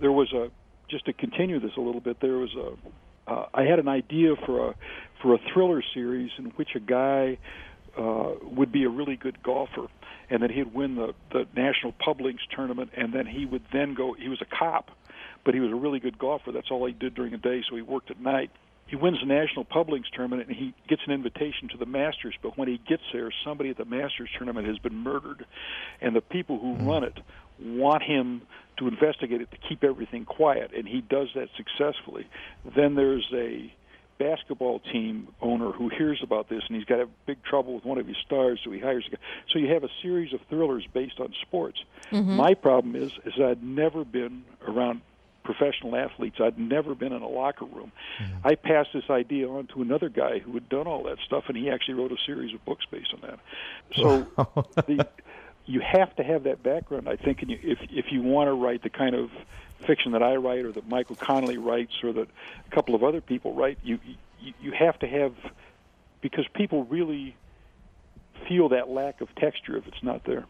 There was a just to continue this a little bit. There was a uh, I had an idea for a for a thriller series in which a guy uh, would be a really good golfer, and then he'd win the the national pub tournament, and then he would then go. He was a cop, but he was a really good golfer. That's all he did during the day, so he worked at night. He wins the national pub tournament, and he gets an invitation to the Masters. But when he gets there, somebody at the Masters tournament has been murdered, and the people who hmm. run it want him to investigate it to keep everything quiet, and he does that successfully. Then there's a basketball team owner who hears about this and he's got a big trouble with one of his stars so he hires a guy so you have a series of thrillers based on sports mm-hmm. my problem is is i'd never been around professional athletes. I'd never been in a locker room. Mm-hmm. I passed this idea on to another guy who had done all that stuff and he actually wrote a series of books based on that. So the you have to have that background, I think, and you, if if you want to write the kind of fiction that I write, or that Michael Connolly writes, or that a couple of other people write, you you, you have to have because people really feel that lack of texture if it's not there.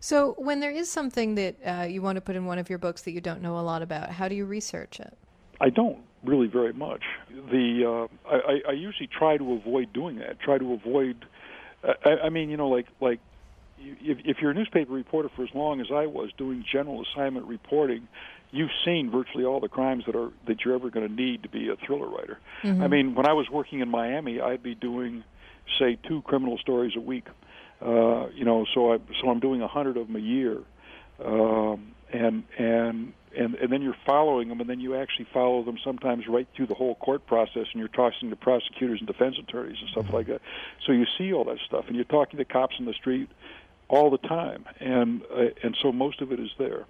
So, when there is something that uh, you want to put in one of your books that you don't know a lot about, how do you research it? I don't really very much. The uh, I, I- usually try to avoid doing that. Try to avoid. I, I mean, you know, like like if, if you're a newspaper reporter for as long as I was doing general assignment reporting, you've seen virtually all the crimes that are that you're ever going to need to be a thriller writer. I mean, when I was working in Miami, I'd be doing, say, two criminal stories a week. Uh, you know, so I so I'm doing a hundred of them a year, um, and and and and then you're following them, and then you actually follow them sometimes right through the whole court process, and you're talking to prosecutors and defense attorneys and stuff like that. So you see all that stuff, and you're talking to cops in the street all the time, and uh, and so most of it is there.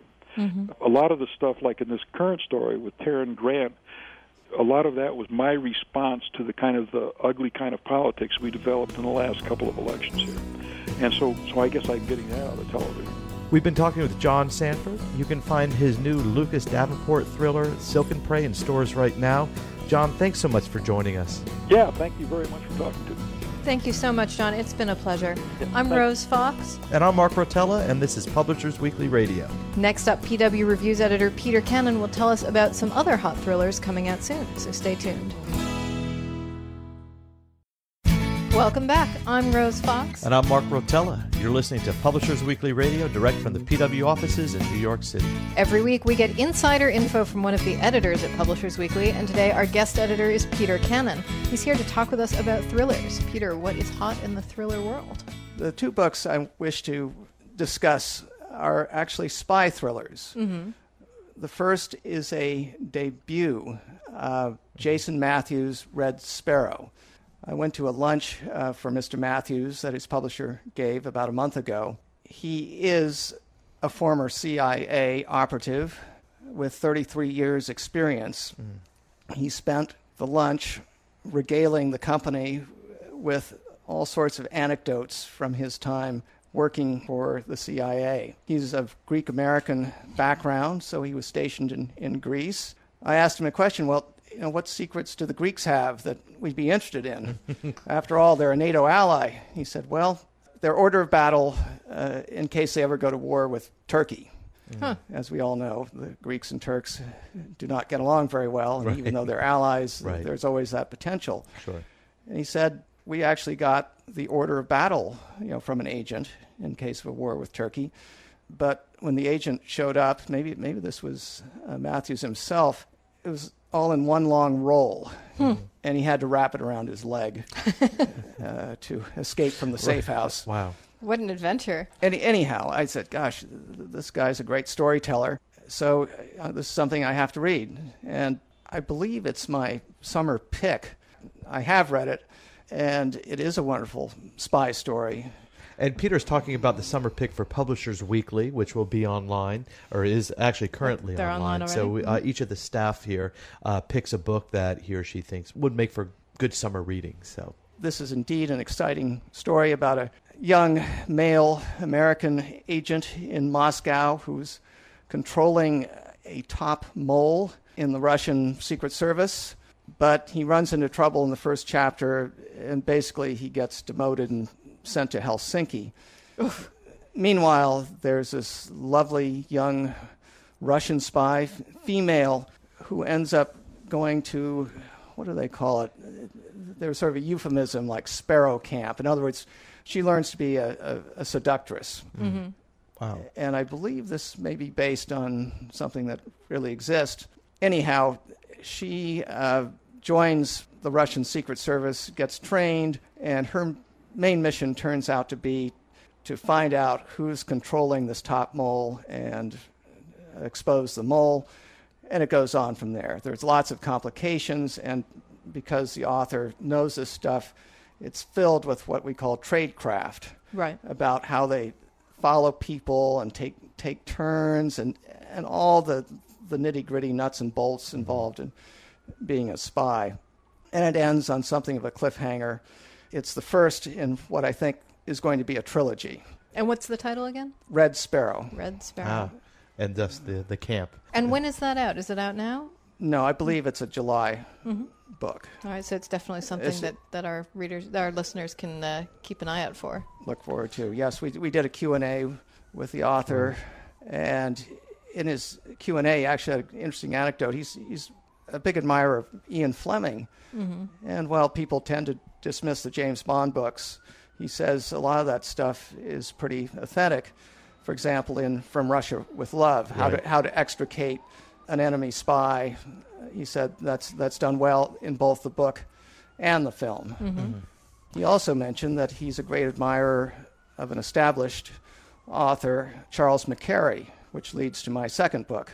A lot of the stuff, like in this current story with Taryn Grant, a lot of that was my response to the kind of the ugly kind of politics we developed in the last couple of elections here, and so so I guess I'm getting that out of the television. We've been talking with John Sandford. You can find his new Lucas Davenport thriller, Silken Prey, in stores right now. John, thanks so much for joining us. Yeah, thank you very much for talking to me. Thank you so much, John. It's been a pleasure. I'm Rose Fox. And I'm Mark Rotella, and this is Publishers Weekly Radio. Next up, PW Reviews editor Peter Cannon will tell us about some other hot thrillers coming out soon, so stay tuned. Welcome back. I'm Rose Fox. And I'm Mark Rotella. You're listening to Publishers Weekly Radio, direct from the PW offices in New York City. Every week, we get insider info from one of the editors at Publishers Weekly, and today our guest editor is Peter Cannon. He's here to talk with us about thrillers. Peter, what is hot in the thriller world? The two books I wish to discuss are actually spy thrillers. The first is a debut. Uh, Jason Matthews, Red Sparrow. I went to a lunch uh, for Mr. Matthews that his publisher gave about a month ago. He is a former CIA operative with 33 years' experience. He spent the lunch regaling the company with all sorts of anecdotes from his time working for the CIA. He's of Greek American background, so he was stationed in, in Greece. I asked him a question well, you know, what secrets do the Greeks have that we'd be interested in? After all, they're a NATO ally. He said, well, their order of battle uh, in case they ever go to war with Turkey. As we all know, the Greeks and Turks do not get along very well, and even though they're allies, Right. there's always that potential. Sure. And he said, We actually got the order of battle you know, from an agent in case of a war with Turkey. But when the agent showed up, maybe, maybe this was uh, Matthews himself, it was all in one long roll. And he had to wrap it around his leg uh, to escape from the safe house. Wow. What an adventure. Any, anyhow, I said, gosh, this guy's a great storyteller. So uh, this is something I have to read. And I believe it's my summer pick. I have read it, and it is a wonderful spy story. And Peter's talking about the summer pick for Publishers Weekly, which will be online, or is actually currently They're online So we, uh, each of the staff here uh, picks a book that he or she thinks would make for good summer reading. So This is indeed an exciting story about a young male American agent in Moscow who's controlling a top mole in the Russian Secret Service. But he runs into trouble in the first chapter, and basically he gets demoted and sent to Helsinki. Meanwhile, there's this lovely young Russian spy, female, who ends up going to, what do they call it? There's sort of a euphemism like sparrow camp. In other words, she learns to be a, a, a seductress. Mm-hmm. Wow. And I believe this may be based on something that really exists. Anyhow, she uh, joins the Russian Secret Service, gets trained, and her main mission turns out to be to find out who's controlling this top mole and expose the mole. And it goes on from there. There's lots of complications, and because the author knows this stuff, it's filled with what we call tradecraft Right. about how they follow people and take take turns and and all the the nitty gritty nuts and bolts mm-hmm. involved in being a spy. And it ends on something of a cliffhanger. It's the first in what I think is going to be a trilogy. And what's the title again? Red Sparrow. Red Sparrow. Ah, and thus the the camp. And when is that out? Is it out now? No, I believe it's a July Mm-hmm. book. All right, so it's definitely something Is it- that, that our readers, our listeners can uh, keep an eye out for. look forward to. Yes, we we did a Q&A with the author and in his Q&A actually had an interesting anecdote. He's he's a big admirer of Ian Fleming. Mm-hmm. And while people tend to dismiss the James Bond books, he says a lot of that stuff is pretty authentic. For example, in From Russia with Love, how Right. to how to extricate an enemy spy. He said that's that's done well in both the book and the film. Mm-hmm. Mm-hmm. He also mentioned that he's a great admirer of an established author, Charles McCarry, which leads to my second book.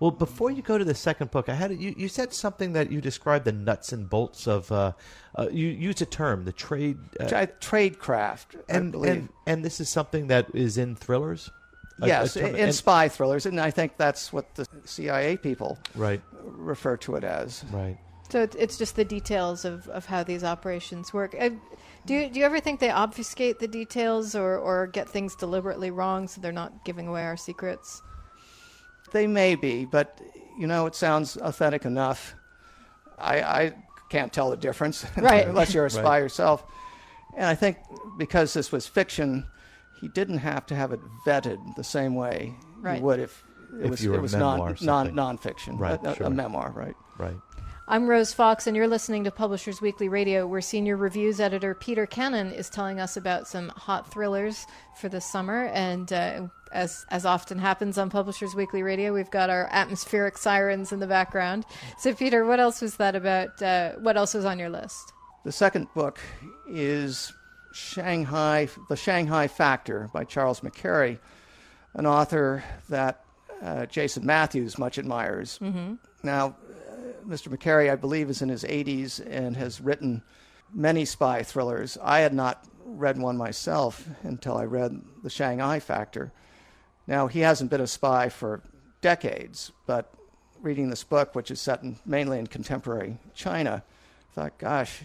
Well, before you go to the second book, I had you. You said something that you described the nuts and bolts of. Uh, uh, you used a term, the trade, uh, Tra- Tradecraft, I and believe. and and this is something that is in thrillers. A- a yes, term- in and- spy thrillers, and I think that's what the CIA people right, refer to it as. right. So it's, it's just the details of, of how these operations work. Uh, do you, do you ever think they obfuscate the details or, or get things deliberately wrong so they're not giving away our secrets? They may be, but you know, it sounds authentic enough. I, I can't tell the difference, Right. unless you're a spy Right. yourself. And I think because this was fiction, he didn't have to have it vetted the same way Right. you would if it If was it was non or non nonfiction, Right, a, a- sure. a memoir, right? Right. I'm Rose Fox, and you're listening to Publishers Weekly Radio, where senior reviews editor Peter Cannon is telling us about some hot thrillers for the summer. And uh, as as often happens on Publishers Weekly Radio, we've got our atmospheric sirens in the background. So, Peter, what else was that about? Uh, what else was on your list? The second book is Shanghai, The Shanghai Factor by Charles McCarry, an author that uh, Jason Matthews much admires. Now, uh, Mr. McCarry, I believe, is in his 80s and has written many spy thrillers. I had not read one myself until I read The Shanghai Factor. Now, he hasn't been a spy for decades, but reading this book, which is set in, mainly in contemporary China, I thought, gosh,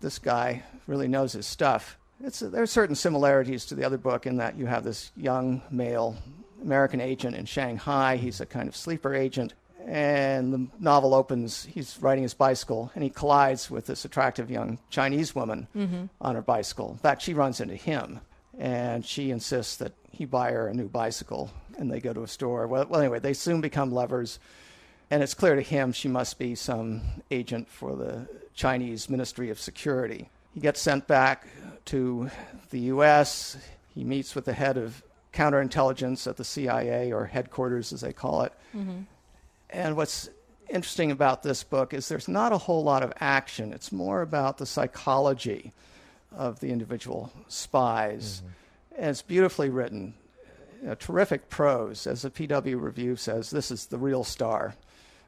this guy really knows his stuff. It's, there are certain similarities to the other book in that you have this young male American agent in Shanghai. He's a kind of sleeper agent. And the novel opens, he's riding his bicycle, and he collides with this attractive young Chinese woman mm-hmm. on her bicycle. In fact, she runs into him, and she insists that he buy her a new bicycle, and they go to a store. Well, well anyway, they soon become lovers, and it's clear to him she must be some agent for the Chinese Ministry of Security. He gets sent back to the U.S. He meets with the head of counterintelligence at the CIA, or headquarters as they call it. Mm-hmm. And what's interesting about this book is there's not a whole lot of action. It's more about the psychology of the individual spies. Mm-hmm. And it's beautifully written. A terrific prose. As the PW review says, this is the real star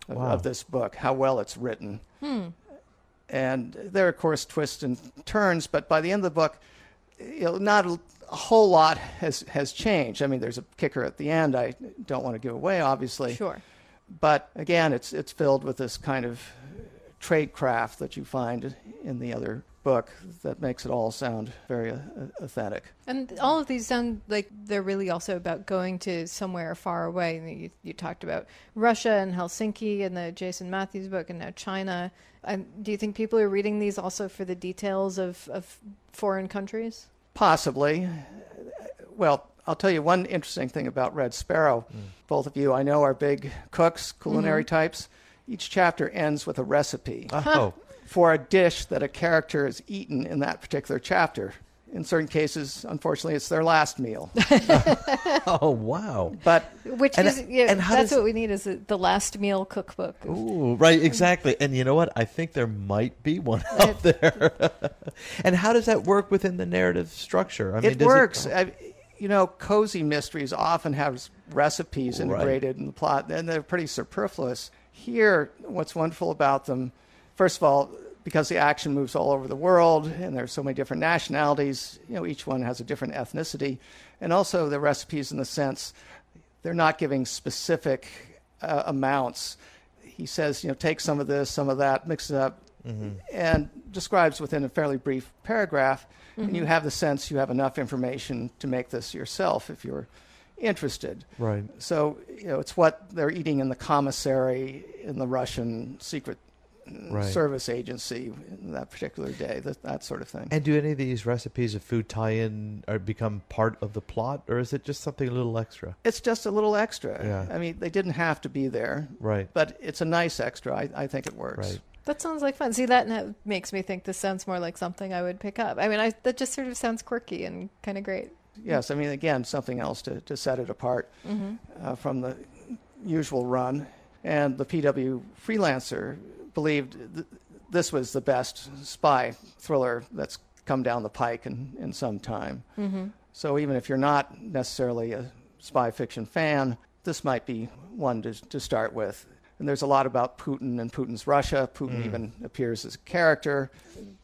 of, Wow. of this book, how well it's written. Hmm. And there are, of course, twists and turns, but by the end of the book, you know, not a, a whole lot has, has changed. I mean, there's a kicker at the end I don't want to give away, obviously. Sure. But again, it's it's filled with this kind of tradecraft that you find in the other book that makes it all sound very uh, authentic. And all of these sound like they're really also about going to somewhere far away. You, you talked about Russia and Helsinki in the Jason Matthews book, and now China. And do you think people are reading these also for the details of, of foreign countries? Possibly. Well, I'll tell you one interesting thing about Red Sparrow. Mm. Both of you, I know, are big cooks, culinary mm-hmm. types. Each chapter ends with a recipe. Oh for a dish that a character has eaten in that particular chapter. In certain cases, unfortunately, it's their last meal. oh wow! But which and, is yeah, and that's does, what we need is the last meal cookbook. Ooh, right, exactly. And you know what? I think there might be one out there. and how does that work within the narrative structure? I mean, it works. It, I, you know, cozy mysteries often have recipes integrated right. in the plot, and they're pretty superfluous. Here, what's wonderful about them first of all, because the action moves all over the world and there's so many different nationalities, you know, each one has a different ethnicity. And also the recipes in the sense they're not giving specific uh, amounts. He says, you know, take some of this, some of that, mix it up, mm-hmm. and describes within a fairly brief paragraph. Mm-hmm. And you have the sense you have enough information to make this yourself if you're interested. Right. So, you know, it's what they're eating in the commissary in the Russian secret right. service agency that particular day, that, that sort of thing. And do any of these recipes of food tie in or become part of the plot, or is it just something a little extra? It's just a little extra. Yeah. I mean, they didn't have to be there. Right. But it's a nice extra. I, I think it works. Right. That sounds like fun. See, that makes me think this sounds more like something I would pick up. I mean, I, that just sort of sounds quirky and kind of great. Yes, I mean, again, something else to, to set it apart mm-hmm. uh, from the usual run. And the PW freelancer believed th- this was the best spy thriller that's come down the pike in, in some time. Mm-hmm. So even if you're not necessarily a spy fiction fan, this might be one to, to start with. And there's a lot about Putin and Putin's Russia. Putin mm. even appears as a character,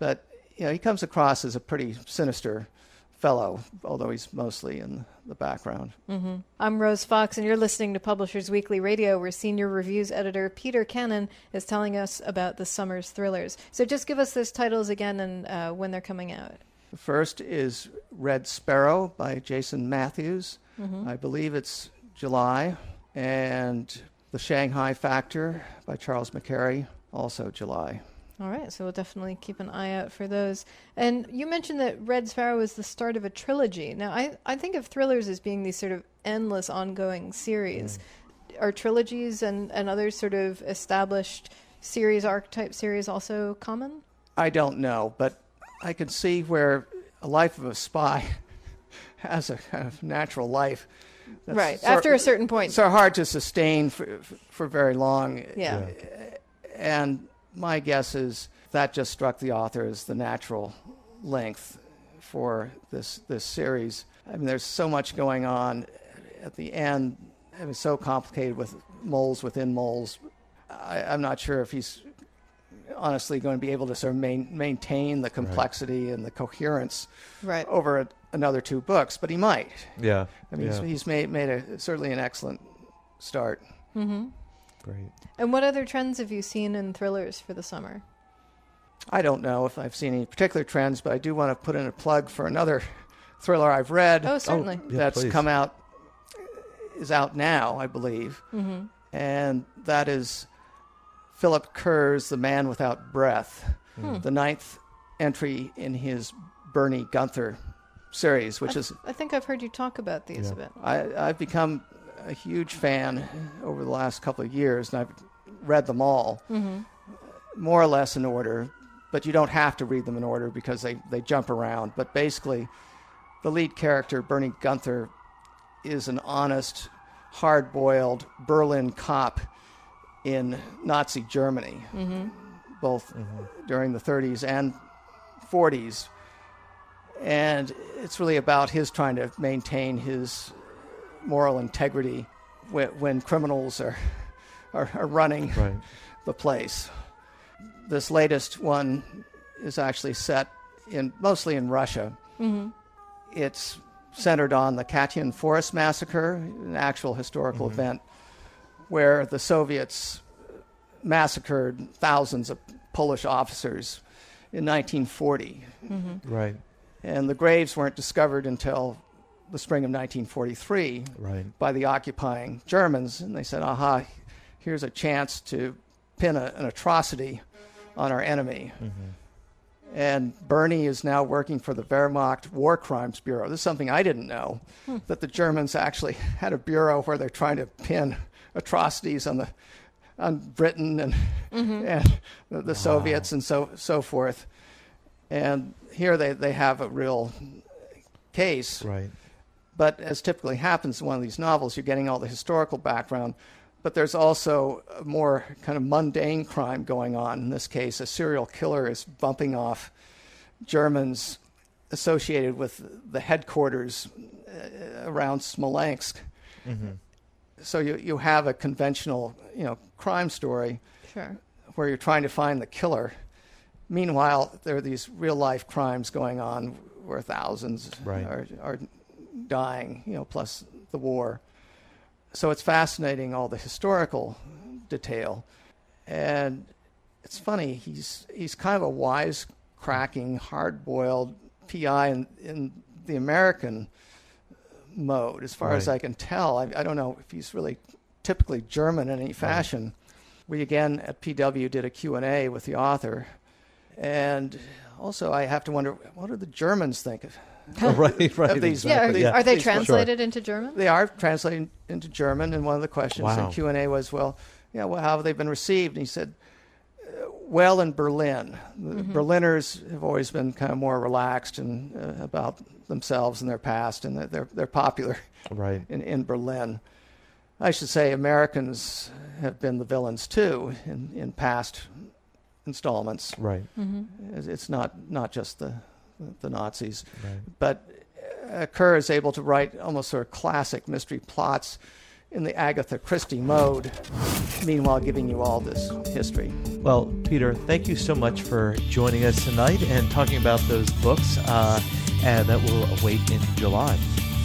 but you know, he comes across as a pretty sinister fellow, although he's mostly in the background. Mm-hmm. I'm Rose Fox, and you're listening to Publishers Weekly Radio, where senior reviews editor Peter Cannon is telling us about the summer's thrillers. So just give us those titles again and uh, when they're coming out. The first is Red Sparrow by Jason Matthews. Mm-hmm. I believe it's July. And The Shanghai Factor by Charles McCarry, also July. All right, so we'll definitely keep an eye out for those. And you mentioned that Red Sparrow is the start of a trilogy. Now, I, I think of thrillers as being these sort of endless ongoing series. Mm. Are trilogies and, and other sort of established series, archetype series also common? I don't know, but I can see where a life of a spy has a kind of natural life. Right, after a certain point. So hard to sustain for, for very long. Yeah. And my guess is that just struck the author as the natural length for this this series. I mean, there's so much going on at the end. It was so complicated with moles within moles. I, am not sure if he's honestly going to be able to sort of main, maintain the complexity right. and the coherence right. over a, another two books, but he might. Yeah. I mean, yeah. he's, he's, made made a certainly an excellent start. Mm-hmm. Great. And what other trends have you seen in thrillers for the summer? I don't know if I've seen any particular trends, but I do want to put in a plug for another thriller I've read. Oh, certainly. Oh, yeah, that's please. come out, is out now, I believe. Mm-hmm. And that is Philip Kerr's The Man Without Breath, hmm. the ninth entry in his Bernie Gunther series, which I is. I think I've heard you talk about these yeah. a bit. I, I've become a huge fan over the last couple of years, and I've read them all, mm-hmm. more or less in order. But you don't have to read them in order because they, they jump around. But basically, the lead character, Bernie Gunther, is an honest, hard boiled Berlin cop in Nazi Germany, mm-hmm. both mm-hmm. during the 30s and 40s. And it's really about his trying to maintain his moral integrity when, when criminals are, are, are running right. the place. This latest one is actually set in mostly in Russia. Mm-hmm. It's centered on the Katyn Forest Massacre, an actual historical mm-hmm. event where the Soviets massacred thousands of Polish officers in 1940. Mm-hmm. Right. And the graves weren't discovered until the spring of 1943 Right. by the occupying Germans. And they said, aha, here's a chance to pin a, an atrocity on our enemy. Mm-hmm. And Bernie is now working for the Wehrmacht War Crimes Bureau. This is something I didn't know hmm. that the Germans actually had a bureau where they're trying to pin atrocities on the on Britain and and the, the Soviets and so so forth. And here they, they have a real case. Right. But as typically happens in one of these novels, you're getting all the historical background, but there's also a more kind of mundane crime going on. In this case, a serial killer is bumping off Germans associated with the headquarters uh, around Smolensk. So you, you have a conventional, you know, crime story Sure. where you're trying to find the killer. Meanwhile, there are these real life crimes going on where thousands Right. are, are dying, you know, plus the war. So it's fascinating, all the historical detail. And it's funny, he's, he's kind of a wise, cracking, hard boiled PI in, in the American mode, as far as I can tell. I, I don't know if he's really typically German in any fashion. We again at PW did a Q&A with the author. And also I have to wonder, what do the Germans think of Oh, right. Right. Of these- Yeah, are. Yeah. are they Please, sure. translated into German? They are translated into German, and one of the questions Wow. in Q and A was, "Well, yeah, well, how have they been received?" And he said, "Well, in Berlin, the Berliners have always been kind of more relaxed and uh, about themselves and their past, and they're they're, they're popular Right. in, in Berlin. I should say Americans have been the villains too in, in past installments. Right. It's- It's not not just the the Nazis." Right. but uh, Kerr is able to write almost sort of classic mystery plots in the Agatha Christie mode, meanwhile giving you all this history. Well, Peter, thank you so much for joining us tonight and talking about those books uh, and that will await in July.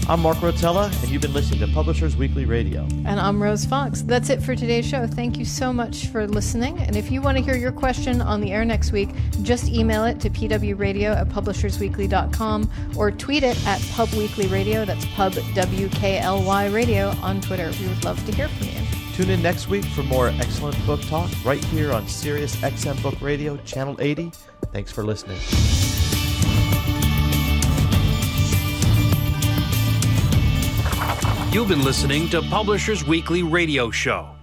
I'm Mark Rotella, and you've been listening to Publishers Weekly Radio. And I'm Rose Fox. That's it for today's show. Thank you so much for listening. And if you want to hear your question on the air next week, just email it to pwradio at publishersweekly.com or tweet it at pubweeklyradio. That's pub W-K-L-Y radio on Twitter. We would love to hear from you. Tune in next week for more excellent book talk right here on Sirius XM Book Radio, Channel 80. Thanks for listening. You've been listening to Publishers Weekly Radio Show.